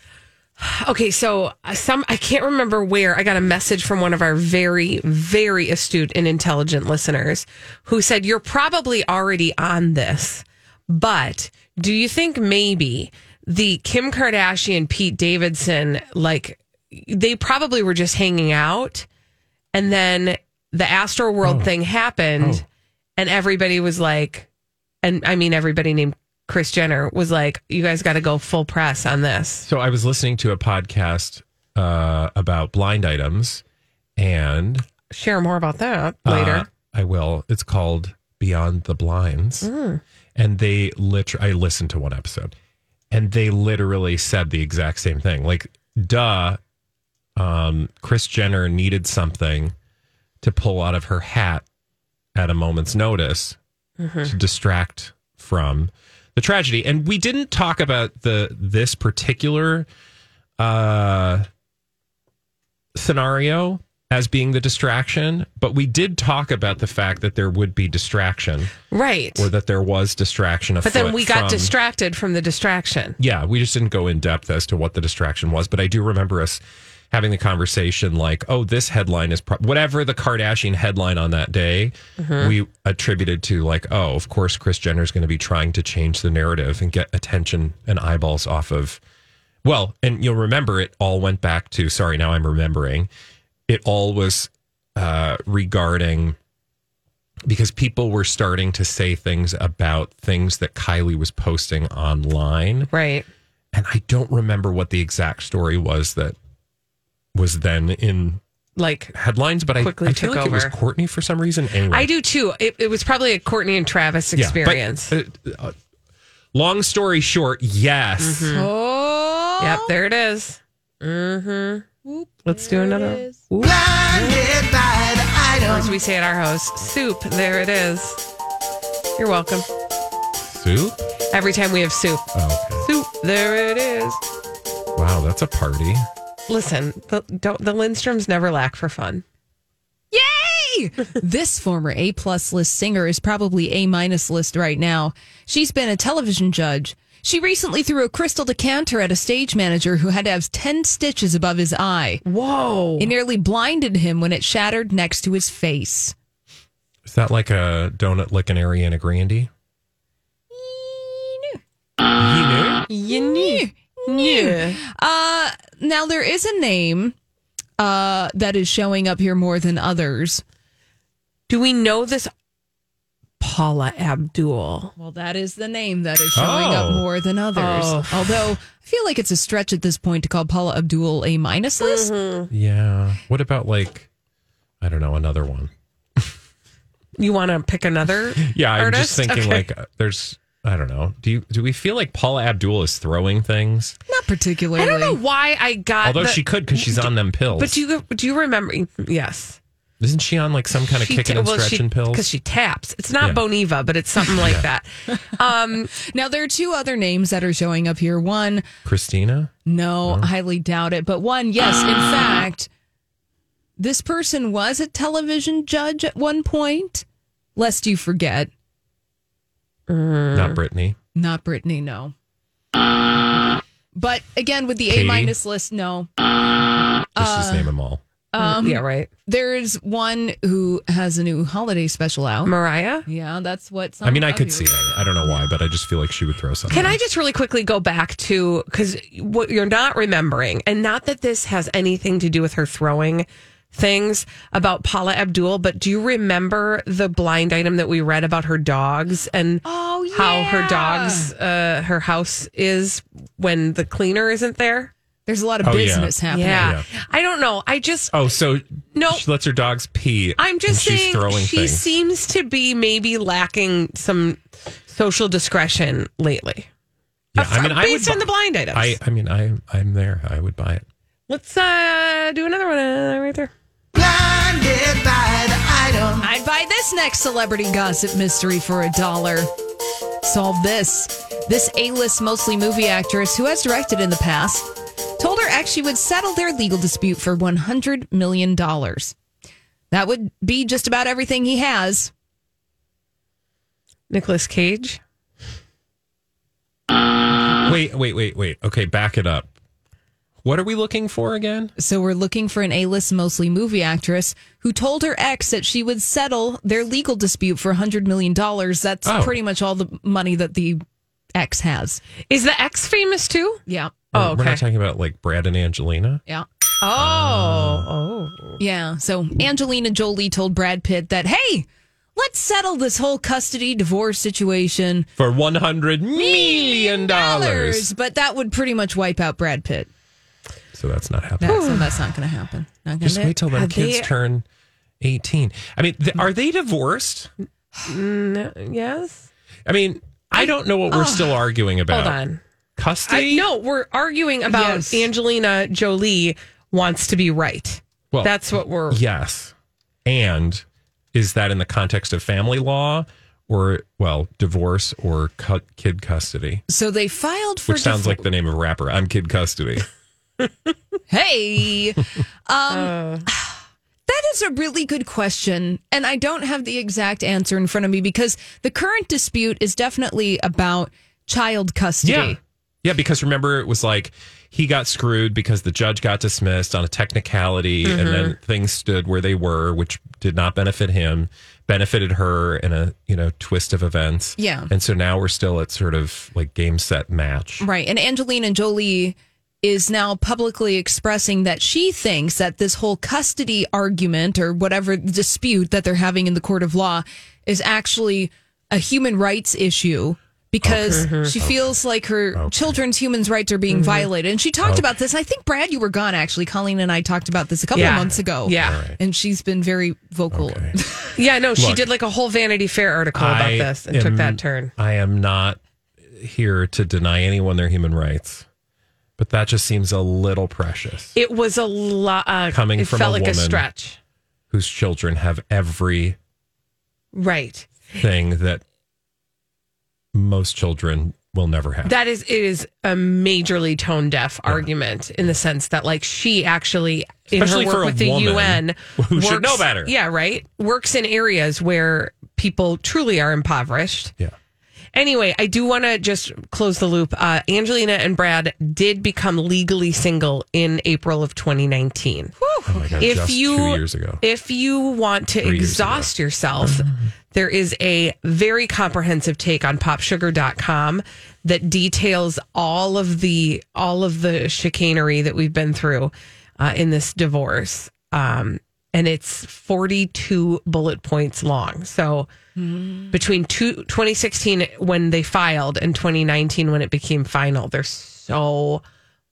[SPEAKER 1] Okay, so uh, some I can't remember where I got a message from one of our very very astute and intelligent listeners who said you're probably already on this. But do you think maybe the Kim Kardashian Pete Davidson like they probably were just hanging out and then the Astroworld thing happened and everybody was like and I mean everybody named Kris Jenner was like you guys got to go full press on this.
[SPEAKER 2] So I was listening to a podcast uh, about blind items, and
[SPEAKER 1] Share more about that later.
[SPEAKER 2] uh, I will. It's called Beyond the Blinds, and they literally. I listened to one episode, and they literally said the exact same thing. Like, duh, um, Kris Jenner needed something to pull out of her hat at a moment's notice to distract from the tragedy. And we didn't talk about the this particular uh, scenario as being the distraction, but we did talk about the fact that there would be distraction,
[SPEAKER 1] Right.
[SPEAKER 2] or that there was distraction.
[SPEAKER 1] But then we got
[SPEAKER 2] from-
[SPEAKER 1] distracted from the distraction.
[SPEAKER 2] yeah, we just didn't go in depth as to what the distraction was, but I do remember us having the conversation like, oh, this headline is pro- whatever the Kardashian headline on that day,
[SPEAKER 1] Mhm.
[SPEAKER 2] we attributed to like, oh, of course, Kris Jenner is going to be trying to change the narrative and get attention and eyeballs off of. Well, and you'll remember it all went back to, sorry, now I'm remembering, it all was uh, regarding because people were starting to say things about things that Kylie was posting online.
[SPEAKER 1] Right.
[SPEAKER 2] And I don't remember what the exact story was that was then in
[SPEAKER 1] Like
[SPEAKER 2] headlines, but I,
[SPEAKER 1] Quickly
[SPEAKER 2] I feel
[SPEAKER 1] took
[SPEAKER 2] like it was. Kourtney for some reason. Anyway,
[SPEAKER 1] I do too. It, it was probably a Kourtney and Travis
[SPEAKER 2] Yeah, but,
[SPEAKER 1] experience.
[SPEAKER 2] uh, uh, long story short, yes.
[SPEAKER 1] Mm-hmm.
[SPEAKER 9] Oh,
[SPEAKER 1] yep, there it is. Mm-hmm. Let's do another.
[SPEAKER 8] Blinded by the item.
[SPEAKER 1] as we say at our house, soup. There it is. You're welcome.
[SPEAKER 2] Soup?
[SPEAKER 1] Every time we have soup.
[SPEAKER 2] Oh,
[SPEAKER 1] Soup. There it is.
[SPEAKER 2] Wow, that's a party.
[SPEAKER 1] Listen, the, don't, the Lindstroms never lack for fun.
[SPEAKER 9] Yay! this former A plus list singer is probably A minus list right now. She's been a television judge. She recently threw a crystal decanter at a stage manager who had to have 10 stitches above his eye.
[SPEAKER 1] Whoa.
[SPEAKER 9] It nearly blinded him when it shattered next to his face.
[SPEAKER 2] Is that like a donut licking Ariana Grande? He knew.
[SPEAKER 1] You knew. Yeah.
[SPEAKER 9] Uh, now there is a name uh, that is showing up here more than others.
[SPEAKER 1] Do we know this Paula Abdul?
[SPEAKER 9] Well, that is the name that is showing
[SPEAKER 2] Oh.
[SPEAKER 9] up more than others.
[SPEAKER 1] Oh.
[SPEAKER 9] Although I feel like it's a stretch at this point to call Paula Abdul a minus list.
[SPEAKER 2] Yeah. What about like, I don't know, another one?
[SPEAKER 1] You want to pick another?
[SPEAKER 2] Yeah, I'm
[SPEAKER 1] artist?
[SPEAKER 2] just thinking
[SPEAKER 1] Okay.
[SPEAKER 2] like, uh, there's, I don't know. Do you do we feel like Paula Abdul is throwing things?
[SPEAKER 9] Not particularly.
[SPEAKER 1] I don't know why I got.
[SPEAKER 2] Although
[SPEAKER 1] the-
[SPEAKER 2] she could because she's on them pills.
[SPEAKER 1] But do you do you remember? Yes.
[SPEAKER 2] Isn't she on like some kind of
[SPEAKER 1] She
[SPEAKER 2] kicking
[SPEAKER 1] ta-
[SPEAKER 2] and
[SPEAKER 1] well, she-
[SPEAKER 2] stretching pills?
[SPEAKER 1] because she taps. It's not
[SPEAKER 2] Yeah.
[SPEAKER 1] Boniva, but it's something like that. Um,
[SPEAKER 9] Now there are two other names that are showing up here. One,
[SPEAKER 2] Christina?
[SPEAKER 9] no, highly doubt it, but one, yes, in fact, this person was a television judge at one point. Lest you forget,
[SPEAKER 2] Not Britney.
[SPEAKER 9] not Britney, no. But again, with the
[SPEAKER 2] Katie?
[SPEAKER 9] A minus list, no.
[SPEAKER 2] Let's
[SPEAKER 1] Uh,
[SPEAKER 2] just name them all.
[SPEAKER 9] Um,
[SPEAKER 1] yeah, right.
[SPEAKER 9] There's one who has a new holiday special out.
[SPEAKER 1] Mariah.
[SPEAKER 9] Yeah, that's what. Some
[SPEAKER 2] I mean, I could
[SPEAKER 9] you-
[SPEAKER 2] see that. I don't know why, but I just feel like she would throw something.
[SPEAKER 1] Can I just really quickly go back to because what you're not remembering, and not that this has anything to do with her throwing things about Paula Abdul, but do you remember the blind item that we read about her dogs and
[SPEAKER 9] Oh,
[SPEAKER 1] how her dogs, uh, her house is when the cleaner isn't there?
[SPEAKER 9] There's a lot of
[SPEAKER 2] Oh, yeah.
[SPEAKER 9] business happening.
[SPEAKER 1] Yeah. I don't know. I just
[SPEAKER 2] Oh, so
[SPEAKER 1] No.
[SPEAKER 2] she lets her dogs pee.
[SPEAKER 1] I'm just
[SPEAKER 2] and she's
[SPEAKER 1] saying
[SPEAKER 2] throwing
[SPEAKER 1] she
[SPEAKER 2] things.
[SPEAKER 1] seems to be maybe lacking some social discretion lately.
[SPEAKER 2] yeah, I mean, I would
[SPEAKER 1] based on
[SPEAKER 2] bu-
[SPEAKER 1] the blind items.
[SPEAKER 2] I, I mean, I, I'm there. I would buy it.
[SPEAKER 1] Let's uh do
[SPEAKER 9] this next celebrity gossip mystery for a dollar. Solve this. This A list, mostly movie actress who has directed in the past told her ex she would settle their legal dispute for $100 million. That would be just about everything he has.
[SPEAKER 1] Nicolas Cage.
[SPEAKER 2] Wait, wait, wait, wait. Okay, back it up. What are we looking for again?
[SPEAKER 9] So we're looking for an A list, mostly movie actress who told her ex that she would settle their legal dispute for $100 million. That's
[SPEAKER 2] Oh.
[SPEAKER 9] pretty much all the money that the ex has.
[SPEAKER 1] Is the ex famous too?
[SPEAKER 9] Yeah.
[SPEAKER 1] Oh,
[SPEAKER 2] We're not talking about like Brad and Angelina.
[SPEAKER 9] Yeah.
[SPEAKER 1] Oh, oh.
[SPEAKER 9] Yeah. So Angelina Jolie told Brad Pitt that, hey, let's settle this whole custody divorce situation.
[SPEAKER 2] For one hundred million dollars.
[SPEAKER 9] But that would pretty much wipe out Brad Pitt.
[SPEAKER 2] So that's not happening.
[SPEAKER 9] That, so that's not going to happen. Not gonna
[SPEAKER 2] Just wait till them
[SPEAKER 1] Have
[SPEAKER 2] kids
[SPEAKER 1] they-
[SPEAKER 2] turn eighteen. I mean, th- are they divorced?
[SPEAKER 1] No, yes.
[SPEAKER 2] I mean, I don't know what we're still arguing about.
[SPEAKER 1] Hold on. I,
[SPEAKER 2] Custody?
[SPEAKER 1] no, we're arguing about
[SPEAKER 9] Yes.
[SPEAKER 1] Angelina Jolie wants to be right.
[SPEAKER 2] Well,
[SPEAKER 1] That's what we're.
[SPEAKER 2] Yes. And is that in the context of family law or, well, divorce or cu- kid custody?
[SPEAKER 9] So they filed for
[SPEAKER 2] Which sounds
[SPEAKER 9] divor-
[SPEAKER 2] like the name of a rapper. I'm kid custody.
[SPEAKER 9] Hey. Um,
[SPEAKER 1] Uh.
[SPEAKER 9] that is a really good question. And I don't have the exact answer in front of me because the current dispute is definitely about child custody.
[SPEAKER 2] Yeah. Yeah, because remember, it was like he got screwed because the judge got dismissed on a technicality and then things stood where they were, which did not benefit him, benefited her in a, you know, twist of events.
[SPEAKER 9] Yeah.
[SPEAKER 2] And so now we're still at sort of like game set match.
[SPEAKER 9] Right. And Angelina Jolie is now publicly expressing that she thinks that this whole custody argument or whatever dispute that they're having in the court of law is actually a human rights issue because
[SPEAKER 10] Okay.
[SPEAKER 9] she
[SPEAKER 10] Okay.
[SPEAKER 9] feels like her children's human rights are being
[SPEAKER 1] Mhm.
[SPEAKER 9] violated. And she talked
[SPEAKER 1] Okay.
[SPEAKER 9] about this. I think Brad, you were gone actually. Colleen and I talked about this a couple
[SPEAKER 1] Yeah.
[SPEAKER 9] of months ago.
[SPEAKER 1] Yeah. All right.
[SPEAKER 9] and she's been very vocal.
[SPEAKER 1] Yeah, no, she
[SPEAKER 2] Look,
[SPEAKER 1] did like a whole Vanity Fair article about
[SPEAKER 2] I
[SPEAKER 1] this and took that turn.
[SPEAKER 2] I am not here to deny anyone their human rights, but that just seems a little precious.
[SPEAKER 1] It was a lot. Uh,
[SPEAKER 2] Coming
[SPEAKER 1] it
[SPEAKER 2] from
[SPEAKER 1] felt
[SPEAKER 2] a
[SPEAKER 1] like a
[SPEAKER 2] woman.
[SPEAKER 1] stretch.
[SPEAKER 2] Whose children have every
[SPEAKER 1] Right.
[SPEAKER 2] thing that most children will never have.
[SPEAKER 1] That is, it is a majorly tone deaf argument in the sense that, like, she actually, in
[SPEAKER 2] Especially
[SPEAKER 1] her
[SPEAKER 2] for
[SPEAKER 1] work with the UN,
[SPEAKER 2] who should know better.
[SPEAKER 1] Yeah, right. Works in areas where people truly are impoverished.
[SPEAKER 2] Yeah.
[SPEAKER 1] Anyway, I do want to just close the loop. Uh, Angelina and Brad did become legally single in April of 2019.
[SPEAKER 2] oh my God,
[SPEAKER 1] if
[SPEAKER 2] just
[SPEAKER 1] you
[SPEAKER 2] two years ago.
[SPEAKER 1] if you want to
[SPEAKER 2] Three
[SPEAKER 1] exhaust yourself, there is a very comprehensive take on popsugar.com that details all of the all of the chicanery that we've been through uh, in this divorce. Um, and it's 42 bullet points long. So between two, 2016 when they filed and 2019 when it became final, there's so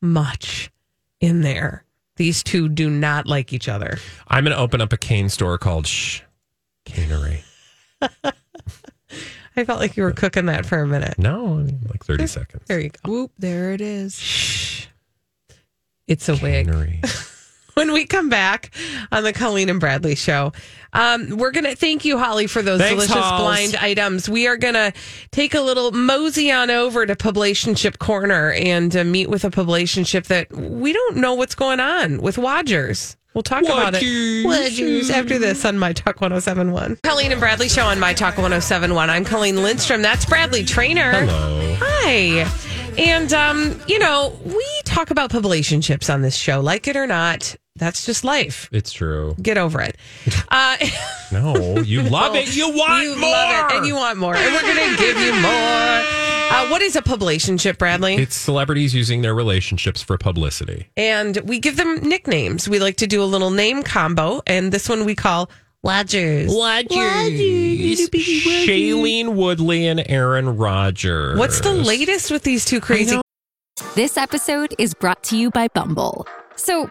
[SPEAKER 1] much in there. These two do not like each other.
[SPEAKER 2] I'm going to open up a cane store called Shh Canery.
[SPEAKER 1] I felt like you were cooking that for a minute.
[SPEAKER 2] No, like 30 seconds.
[SPEAKER 1] There you go.
[SPEAKER 9] Whoop, there it is.
[SPEAKER 1] It's a wig. when we come back on the Colleen and Bradley show, um, we're going to thank you, Holly, for those
[SPEAKER 2] Thanks,
[SPEAKER 1] delicious
[SPEAKER 2] Halls.
[SPEAKER 1] blind items. We are going to take a little mosey on over to Publicationship Corner and uh, meet with a Publicationship that we don't know what's going on with Wodgers. We'll talk about it. Wodgers after this on My Talk 1071. Colleen and Bradley show on My Talk 1071. I'm Colleen Lindstrom. That's Bradley Traynor.
[SPEAKER 2] Hello.
[SPEAKER 1] Hi. And, um, you know, we talk about publicationships on this show, like it or not. That's just life.
[SPEAKER 2] It's true.
[SPEAKER 1] Get over it. Uh,
[SPEAKER 2] No, you love it. You want
[SPEAKER 1] you
[SPEAKER 2] more.
[SPEAKER 1] love it, and you want more. And we're going to give you more. Uh, what is a publicationship, Bradley?
[SPEAKER 2] It's celebrities using their relationships for publicity.
[SPEAKER 1] and we give them nicknames. We like to do a little name combo, and this one we call Wodgers.
[SPEAKER 2] Shailene Woodley and Aaron Rodgers.
[SPEAKER 1] What's the latest with these two crazy?
[SPEAKER 11] This episode is brought to you by Bumble. So,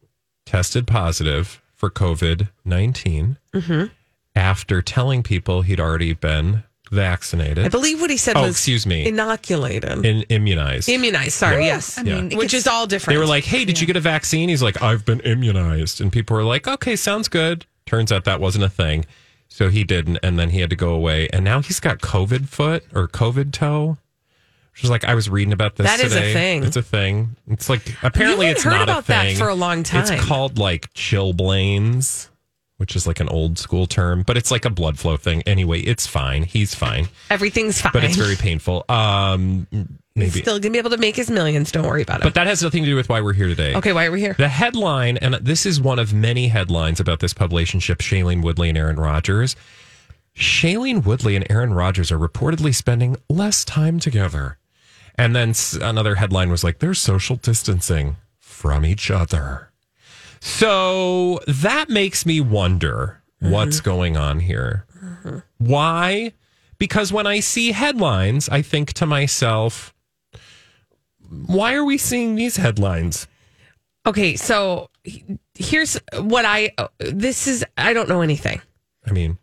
[SPEAKER 2] tested positive for COVID 19
[SPEAKER 1] Mhm.
[SPEAKER 2] after telling people he'd already been vaccinated.
[SPEAKER 1] I believe what he said
[SPEAKER 2] Oh,
[SPEAKER 1] was
[SPEAKER 2] excuse me.
[SPEAKER 1] inoculated.
[SPEAKER 2] In, immunized.
[SPEAKER 1] Immunized, sorry,
[SPEAKER 2] Yeah.
[SPEAKER 1] yes.
[SPEAKER 2] I mean, it
[SPEAKER 1] Which
[SPEAKER 2] gets-
[SPEAKER 1] is all different.
[SPEAKER 2] They were like, hey, did you get a vaccine? He's like, I've been immunized. And people were like, okay, sounds good. Turns out that wasn't a thing. So he didn't. And then he had to go away. And now he's got COVID foot or COVID toe. Is like, I was reading about this
[SPEAKER 1] That is a thing.
[SPEAKER 2] It's a thing. It's like, apparently it's
[SPEAKER 1] heard
[SPEAKER 2] not
[SPEAKER 1] about
[SPEAKER 2] a
[SPEAKER 1] that
[SPEAKER 2] thing.
[SPEAKER 1] for a long time.
[SPEAKER 2] It's called like chilblains, which is like an old school term, but it's like a blood flow thing. Anyway, it's fine. He's fine.
[SPEAKER 1] Everything's fine.
[SPEAKER 2] But it's very painful. Um,
[SPEAKER 1] He's
[SPEAKER 2] maybe.
[SPEAKER 1] still gonna be able to make his millions. Don't worry about it.
[SPEAKER 2] But that has nothing to do with why we're here today.
[SPEAKER 1] okay, why are we here?
[SPEAKER 2] The headline, and this is one of many headlines about this publicationship, Shailene Woodley and Aaron Rodgers. Shailene Woodley and Aaron Rodgers are reportedly spending less time together. And then another headline was like, they're social distancing from each other. So that makes me wonder what's mm-hmm. going on here. Why? Because when I see headlines, I think to myself, why are we seeing these headlines?
[SPEAKER 1] Okay, so here's what I this is I don't know anything.
[SPEAKER 2] I mean,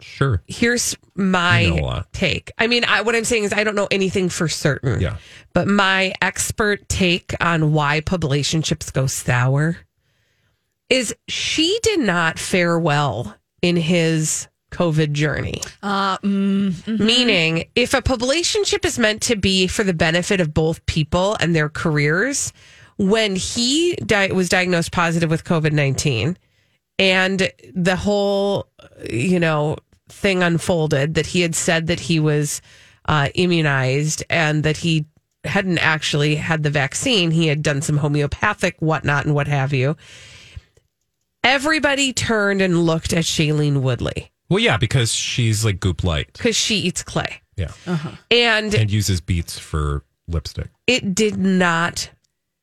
[SPEAKER 2] sure.
[SPEAKER 1] Here's my
[SPEAKER 2] You know
[SPEAKER 1] take. I mean, I, what I'm saying is I don't know anything for certain.
[SPEAKER 2] Yeah.
[SPEAKER 1] But my expert take on why relationships go sour is she did not fare well in his COVID journey.
[SPEAKER 9] Uh, mm, mhm.
[SPEAKER 1] Meaning, if a relationship is meant to be for the benefit of both people and their careers, when he di- was diagnosed positive with COVID 19 and the whole, you know, thing unfolded that he had said that he was uh, immunized and that he hadn't actually had the vaccine, he had done some homeopathic whatnot and what have you. Everybody turned and looked at Shailene Woodley
[SPEAKER 2] Well, yeah, because she's like goop light.
[SPEAKER 1] because she eats clay.
[SPEAKER 2] Yeah.
[SPEAKER 1] And
[SPEAKER 2] And uses beets for lipstick.
[SPEAKER 1] it did not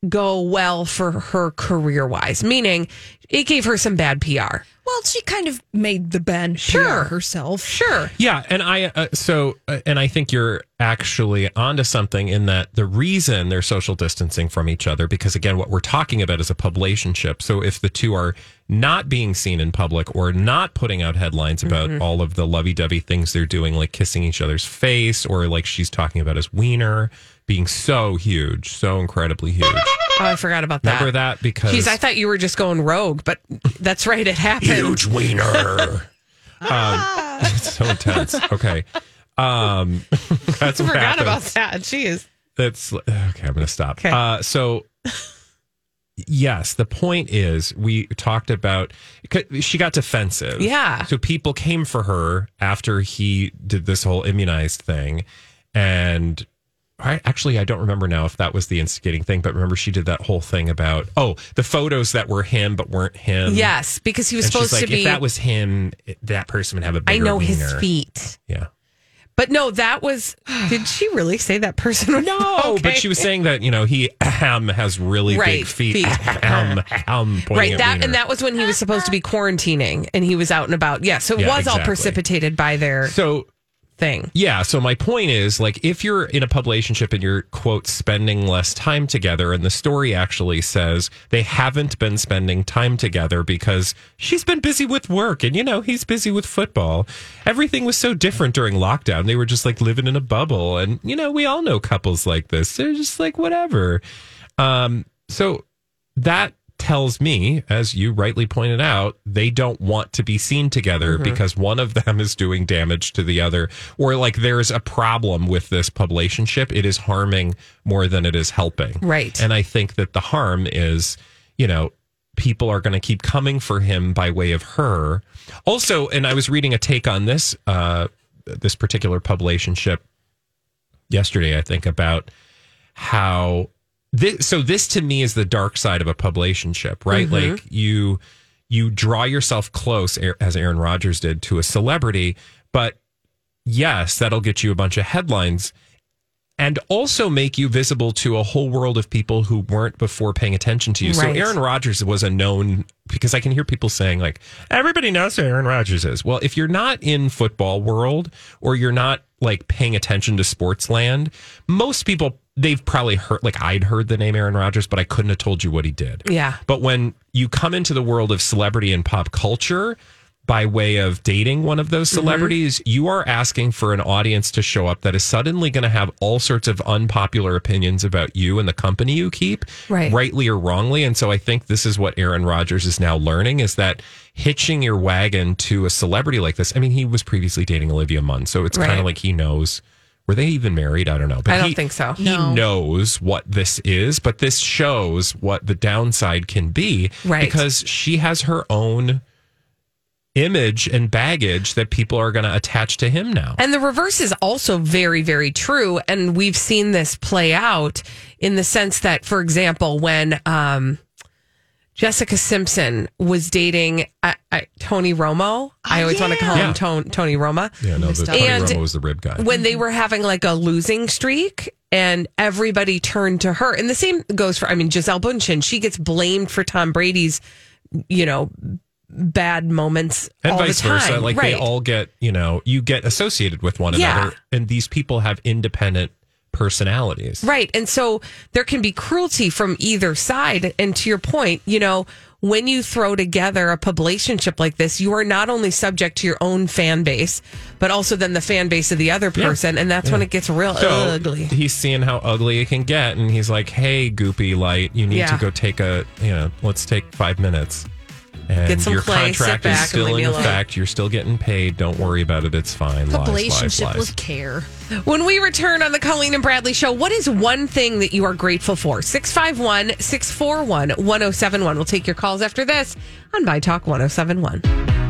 [SPEAKER 1] go well for her career wise, meaning it gave her some bad PR.
[SPEAKER 9] Well, she kind of made the band
[SPEAKER 1] Sure.
[SPEAKER 9] PR herself.
[SPEAKER 1] Sure.
[SPEAKER 2] Yeah, and I uh, so uh, and I think you're actually onto something in that the reason they're social distancing from each other because again what we're talking about is a publicationship. So if the two are not being seen in public or not putting out headlines about
[SPEAKER 1] Mhm.
[SPEAKER 2] all of the lovey-dovey things they're doing like kissing each other's face or like she's talking about his wiener being so huge, so incredibly huge.
[SPEAKER 1] Oh, I forgot about that.
[SPEAKER 2] Remember that because
[SPEAKER 1] Jeez, I thought you were just going rogue, but that's right. It happened.
[SPEAKER 2] Huge wiener. um, it's so intense. Okay. Um, that's
[SPEAKER 1] I
[SPEAKER 2] what
[SPEAKER 1] forgot about that. Jeez.
[SPEAKER 2] That's okay. I'm going to stop.
[SPEAKER 1] Okay.
[SPEAKER 2] Uh, so, yes, the point is we talked about she got defensive.
[SPEAKER 1] Yeah.
[SPEAKER 2] So people came for her after he did this whole immunized thing, and I actually I don't remember now if that was the instigating thing, but remember she did that whole thing about oh the photos that were him but weren't him.
[SPEAKER 1] Yes, because he was
[SPEAKER 2] And
[SPEAKER 1] supposed
[SPEAKER 2] like,
[SPEAKER 1] to be.
[SPEAKER 2] If that was him, that person would have a
[SPEAKER 1] I
[SPEAKER 2] bigger
[SPEAKER 1] know his feet.
[SPEAKER 2] Yeah.
[SPEAKER 1] But no, that was. Did she really say that person?
[SPEAKER 2] No,
[SPEAKER 1] Okay.
[SPEAKER 2] but she was saying that you know he ahem, has really
[SPEAKER 1] Right,
[SPEAKER 2] big feet.
[SPEAKER 1] feet.
[SPEAKER 2] Ahem, ahem,
[SPEAKER 1] Right, that
[SPEAKER 2] wiener.
[SPEAKER 1] and that was when he was supposed to be quarantining, and he was out and about. Yeah, so it
[SPEAKER 2] Yeah,
[SPEAKER 1] was all precipitated by their
[SPEAKER 2] so
[SPEAKER 1] thing.
[SPEAKER 2] Yeah. So my point is, like, if you're in a public relationship and you're quote spending less time together, and the story actually says they haven't been spending time together because she's been busy with work, and you know he's busy with football. Everything was so different during lockdown. They were just like living in a bubble, and you know we all know couples like this. They're just like whatever. Um. So that tells me, as you rightly pointed out, they don't want to be seen together
[SPEAKER 1] Mhm.
[SPEAKER 2] because one of them is doing damage to the other, or like there's a problem with this relationship. It is harming more than it is helping.
[SPEAKER 1] Right.
[SPEAKER 2] And I think that the harm is, you know, people are going to keep coming for him by way of her. Also, and I was reading a take on this, uh, this particular relationship yesterday, I think, about how this so this to me is the dark side of a publicationship, right?
[SPEAKER 1] Mhm.
[SPEAKER 2] Like you you draw yourself close as Aaron Rodgers did to a celebrity, but yes, that'll get you a bunch of headlines and also make you visible to a whole world of people who weren't before paying attention to you. So Aaron Rodgers was a known because I can hear people saying like everybody knows who Aaron Rodgers is. Well, if you're not in football world or you're not like paying attention to sports land, most people they've probably heard like I'd heard the name Aaron Rodgers, but I couldn't have told you what he did.
[SPEAKER 1] Yeah.
[SPEAKER 2] But when you come into the world of celebrity and pop culture by way of dating one of those
[SPEAKER 1] Mm-hmm.
[SPEAKER 2] celebrities, you are asking for an audience to show up that is suddenly going to have all sorts of unpopular opinions about you and the company you keep,
[SPEAKER 1] Right.
[SPEAKER 2] rightly or wrongly. And so I think this is what Aaron Rodgers is now learning is that hitching your wagon to a celebrity like this. I mean, he was previously dating Olivia Munn, so it's kind of like he knows. Were they even married? I don't know. But
[SPEAKER 1] I don't
[SPEAKER 2] he-
[SPEAKER 1] think so.
[SPEAKER 2] He
[SPEAKER 1] No.
[SPEAKER 2] knows what this is, but this shows what the downside can be.
[SPEAKER 1] Right.
[SPEAKER 2] Because she has her own image and baggage that people are going to attach to him now.
[SPEAKER 1] And the reverse is also very, very true. And we've seen this play out in the sense that, for example, when um, Jessica Simpson was dating uh, uh, Tony Romo, I always want to call
[SPEAKER 2] Yeah.
[SPEAKER 1] him Tony Roma.
[SPEAKER 2] Yeah, no, the Tony
[SPEAKER 1] And
[SPEAKER 2] Romo was the rib guy.
[SPEAKER 1] when they were having like a losing streak and everybody turned to her. And the same goes for, I mean, Gisele Bündchen, she gets blamed for Tom Brady's, you know, bad moments
[SPEAKER 2] and
[SPEAKER 1] all
[SPEAKER 2] vice
[SPEAKER 1] the time.
[SPEAKER 2] versa. Like
[SPEAKER 1] right.
[SPEAKER 2] they all get, you know, you get associated with one
[SPEAKER 1] Yeah.
[SPEAKER 2] another, and these people have independent personalities.
[SPEAKER 1] Right. And so there can be cruelty from either side. And to your point, you know, when you throw together a publicationship like this, you are not only subject to your own fan base, but also then the fan base of the other person. And that's when it gets real
[SPEAKER 2] So
[SPEAKER 1] ugly.
[SPEAKER 2] he's seeing how ugly it can get, and he's like, "Hey, goopy light, you need
[SPEAKER 1] Yeah.
[SPEAKER 2] to go take a, you know, let's take five minutes." And
[SPEAKER 1] Get some
[SPEAKER 2] your
[SPEAKER 1] sit
[SPEAKER 2] contract
[SPEAKER 1] back,
[SPEAKER 2] is still in effect. You're still getting paid. Don't worry about it. It's fine. Lies, lies,
[SPEAKER 9] Relationship
[SPEAKER 2] lies.
[SPEAKER 9] with care.
[SPEAKER 1] When we return on the Colleen and Bradley show, what is one thing that you are grateful for? 651 641 1071. We'll take your calls after this on My Talk 1071.